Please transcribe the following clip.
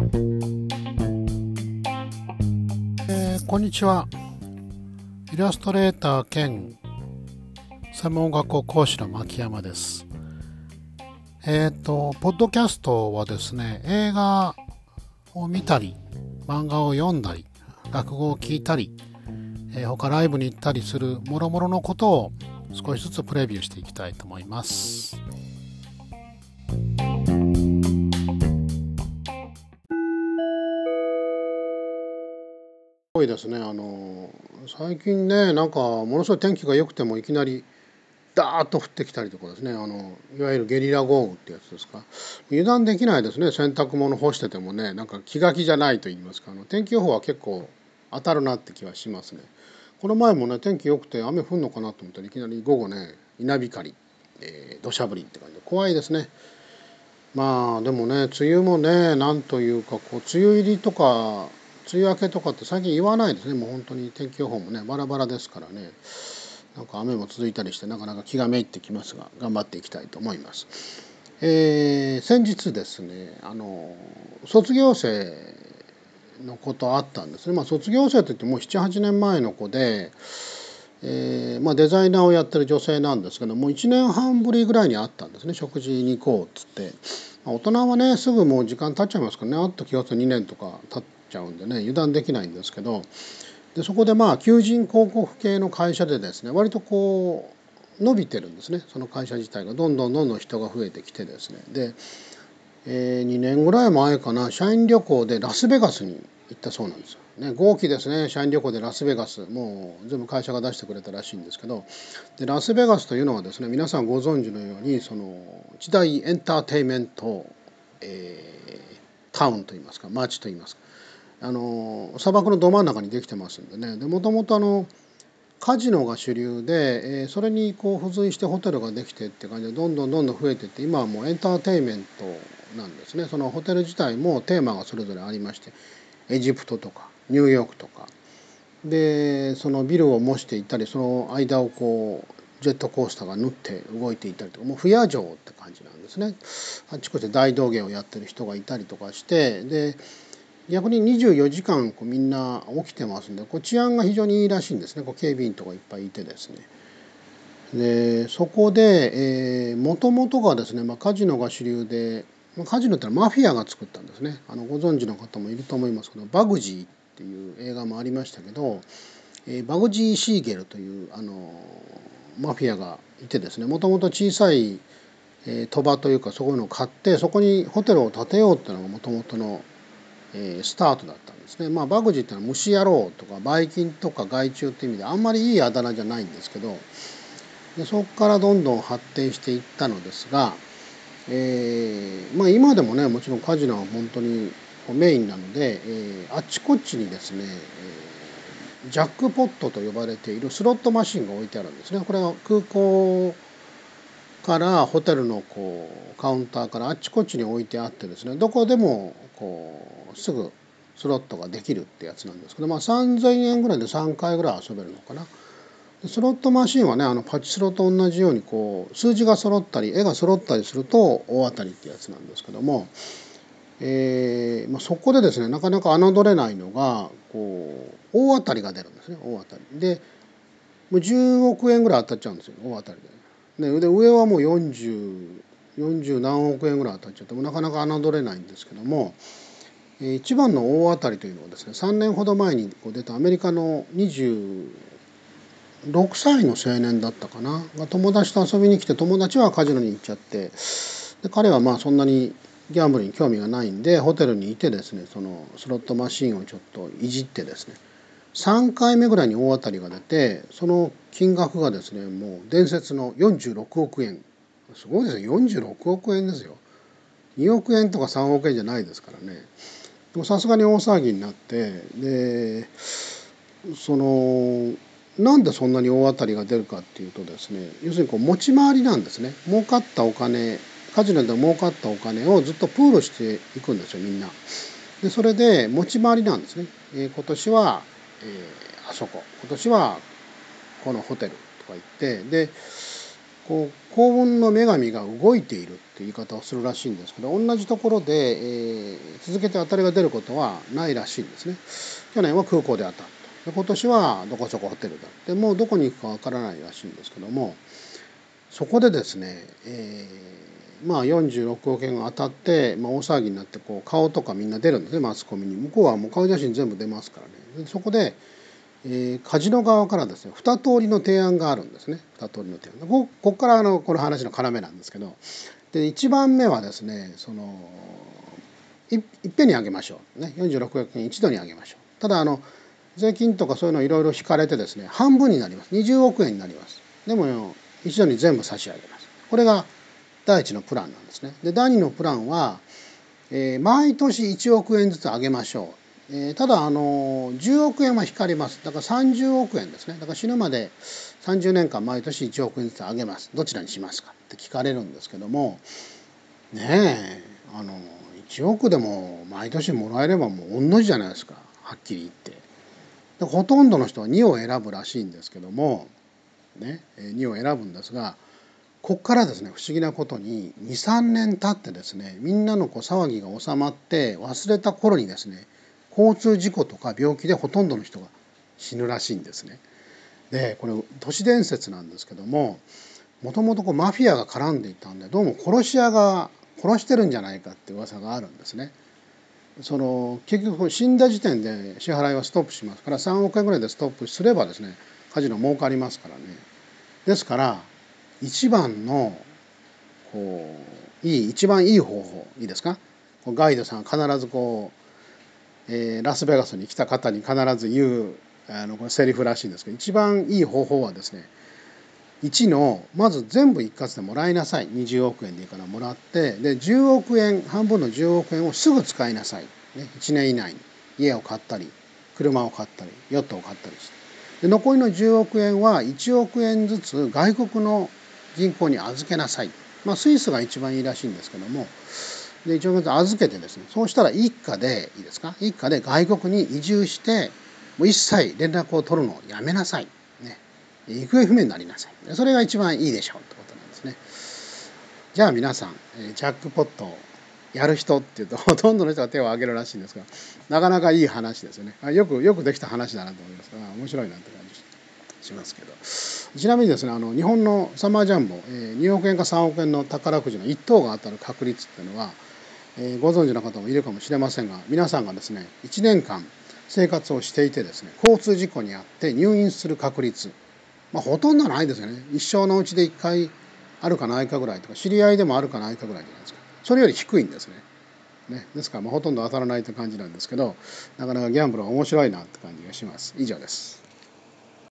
えーこんにちは。イラストレーター兼専門学校講師の牧山です。えっ、とポッドキャストはですね映画を見たり漫画を読んだり落語を聞いたり、えー他ライブに行ったりする諸々のことを少しずつプレビューしていきたいと思います。ごいですね。あの最近ねなんかものすごい天気が良くてもいきなりダーッと降ってきたりとかですね。あのいわゆるゲリラ豪雨ってやつですか。油断できないですね。洗濯物干しててもねなんか気が気じゃないと言いますか。あの天気予報は結構当たるなって気はしますね。この前もね天気良くて雨降るのかなと思ったらいきなり午後ね稲光えー土砂降りって感じで怖いですね。まあでもね梅雨もねなんというかこう梅雨入りとか梅雨明けとかって最近言わないですね。もう本当に天気予報もねバラバラですからね。なんか雨も続いたりしてなかなか気がめいってきますが頑張っていきたいと思います。えー先日ですねあの卒業生のことあったんですね、まあ、卒業生といってもう78年前の子で、えーまあ、デザイナーをやってる女性なんですけどもう1年半ぶりぐらいに会ったんですね。食事に行こうっつって、まあ大人はねすぐもう時間経っちゃいますからね。あっと気がつく2年とか経ってちゃうんでね油断できないんですけどでそこでまあ求人広告系の会社でですね割とこう伸びてるんですね。その会社自体が。どんどんどんどん人が増えてきてですね。で、え2年ぐらい前かな社員旅行でラスベガスに行ったそうなんですよ。ね、豪気ですね。社員旅行でラスベガスもう全部会社が出してくれたらしいんですけどでラスベガスというのはですね皆さんご存知のようにその一大エンターテインメント、えータウンといいますか街といいますか。あの砂漠のど真ん中にできてますんでね。でもともとあのカジノが主流で、えーそれにこう付随してホテルができてって感じでどんどんどんどん増えてって今はもうエンターテインメントなんですね。そのホテル自体もテーマがそれぞれありましてエジプトとかニューヨークとか。でそのビルを模していったりその間をこうジェットコースターが縫って動いていたりとかもう不夜城って感じなんですね。あっちこっちで大道芸をやってる人がいたりとかしてで逆に24時間こうみんな起きてますんでこう治安が非常にいいらしいんですね。こう警備員とかいっぱいいてですね。でそこでもともとがですね、まあ、カジノが主流でまあカジノってのはマフィアが作ったんですね。あのご存知の方もいると思いますけどバグジーっていう映画もありましたけど、えーバグジー・シーゲルというあのマフィアがいてですね。もともと小さい、えー賭場というかそういうのを買ってそこにホテルを建てようっていうのがもともとの、えースタートだったんですね。まあ、バグジーってのは虫野郎とかばい菌とか害虫って意味であんまりいいあだ名じゃないんですけどでそこからどんどん発展していったのですが、えーまあ、今でもねもちろんカジノは本当にメインなので、えーあっちこっちにですね、えージャックポットと呼ばれているスロットマシンが置いてあるんですね。これは空港からホテルのこうカウンターからあっちこっちに置いてあってですねどこでもこうすぐスロットができるってやつなんですけど、まあ、3,000円ぐらいで3回ぐらい遊べるのかな。スロットマシンはねあのパチスロと同じようにこう数字が揃ったり絵が揃ったりすると大当たりってやつなんですけども、えーまあ、そこでですねなかなか侮れないのがこう大当たりが出るんですね大当たり。でもう10億円ぐらい当たっちゃうんですよ大当たりで。ね、で上はもう4040何億円ぐらい当たっちゃってもなかなか侮れないんですけども、一番の大当たりというのはですね3年ほど前にこう出たアメリカの26歳の青年だったかなが友達と遊びに来て友達はカジノに行っちゃってで彼はまあそんなにギャンブルに興味がないんでホテルにいてですねそのスロットマシンをちょっといじってですね3回目ぐらいに大当たりが出てその金額がですねもう伝説の46億円。すごいですよ。46億円ですよ。2億円とか3億円じゃないですからね。でもさすがに大騒ぎになってでそのなんでそんなに大当たりが出るかっていうとですね要するにこう持ち回りなんですね。儲かったお金カジノで儲かったお金をずっとプールしていくんですよみんな。でそれで持ち回りなんですね。えー今年は、えーあそこ今年はこのホテルとか言ってでこう幸運の女神が動いているっていう言い方をするらしいんですけど同じところで、えー、続けて当たりが出ることはないらしいんですね。去年は空港で当たったで今年はどこそこホテルだでもうどこに行くかわからないらしいんですけどもそこでですね、えー、まあ46億円が当たって、まあ、大騒ぎになってこう顔とかみんな出るんですねマスコミに。向こうはもう顔写真全部出ますからね。そこでえー、カジノ側からですね2通りの提案があるんですね。2通りの提案。ここからあのこの話の要なんですけど。で1番目はですねそのいいっぺんに上げましょう、ね、46億円一度に上げましょう。ただあの税金とかそういうのいろいろ引かれてですね半分になります。20億円になります。でも一度に全部差し上げます。これが第一のプランなんですね。で第二のプランは、えー、毎年1億円ずつ上げましょう。えー、ただあの10億円は引かれます。だから30億円ですね。だから死ぬまで30年間毎年1億円ずつ上げます。どちらにしますか？って聞かれるんですけどもねえあの1億でも毎年もらえればもう同じじゃないですか。はっきり言って。でほとんどの人は2を選ぶらしいんですけどもね2を選ぶんですがこっからですね不思議なことに23年経ってですねみんなのこう騒ぎが収まって忘れた頃にですね交通事故とか病気でほとんどの人が死ぬらしいんですね。でこれ都市伝説なんですけどももともとマフィアが絡んでいたんでどうも殺し屋が殺してるんじゃないかって噂があるんですね。その結局死んだ時点で支払いはストップしますから3億円ぐらいでストップすればですねカジノ儲かりますからね。ですから一番のこう。いい一番いい方法いいですか？ガイドさん必ずこうえー、ラスベガスに来た方に必ず言うあのこれセリフらしいんですけど一番いい方法はですね1のまず全部一括でもらいなさい。20億円でいいからもらってで10億円半分の10億円をすぐ使いなさい、ね、1年以内に。家を買ったり車を買ったりヨットを買ったりして。で残りの10億円は1億円ずつ外国の銀行に預けなさい、まあ、スイスが一番いいらしいんですけども。で1億円預けてですね。そうしたら一家でいいですか？一家で外国に移住してもう一切連絡を取るのをやめなさい、ね、行方不明になりなさい。それが一番いいでしょうってことなんですね。じゃあ皆さんジャックポットをやる人っていうと ほとんどの人が手を挙げるらしいんですがなかなかいい話ですよね。よくよくできた話だなと思います。から面白いなって感じしますけど。ちなみにですねあの日本のサマージャンボ、え2億円か3億円の宝くじの1等が当たる確率っていうのはえご存知の方もいるかもしれませんが皆さんがですね1年間生活をしていてですね交通事故に遭って入院する確率、まあ、ほとんどないですよね一生のうちで1回あるかないかぐらいとか知り合いでもあるかないかぐらいじゃないですかそれより低いんですね。ねですからまあほとんど当たらないという感じなんですけどなかなかギャンブルは面白いなって感じがします。以上です。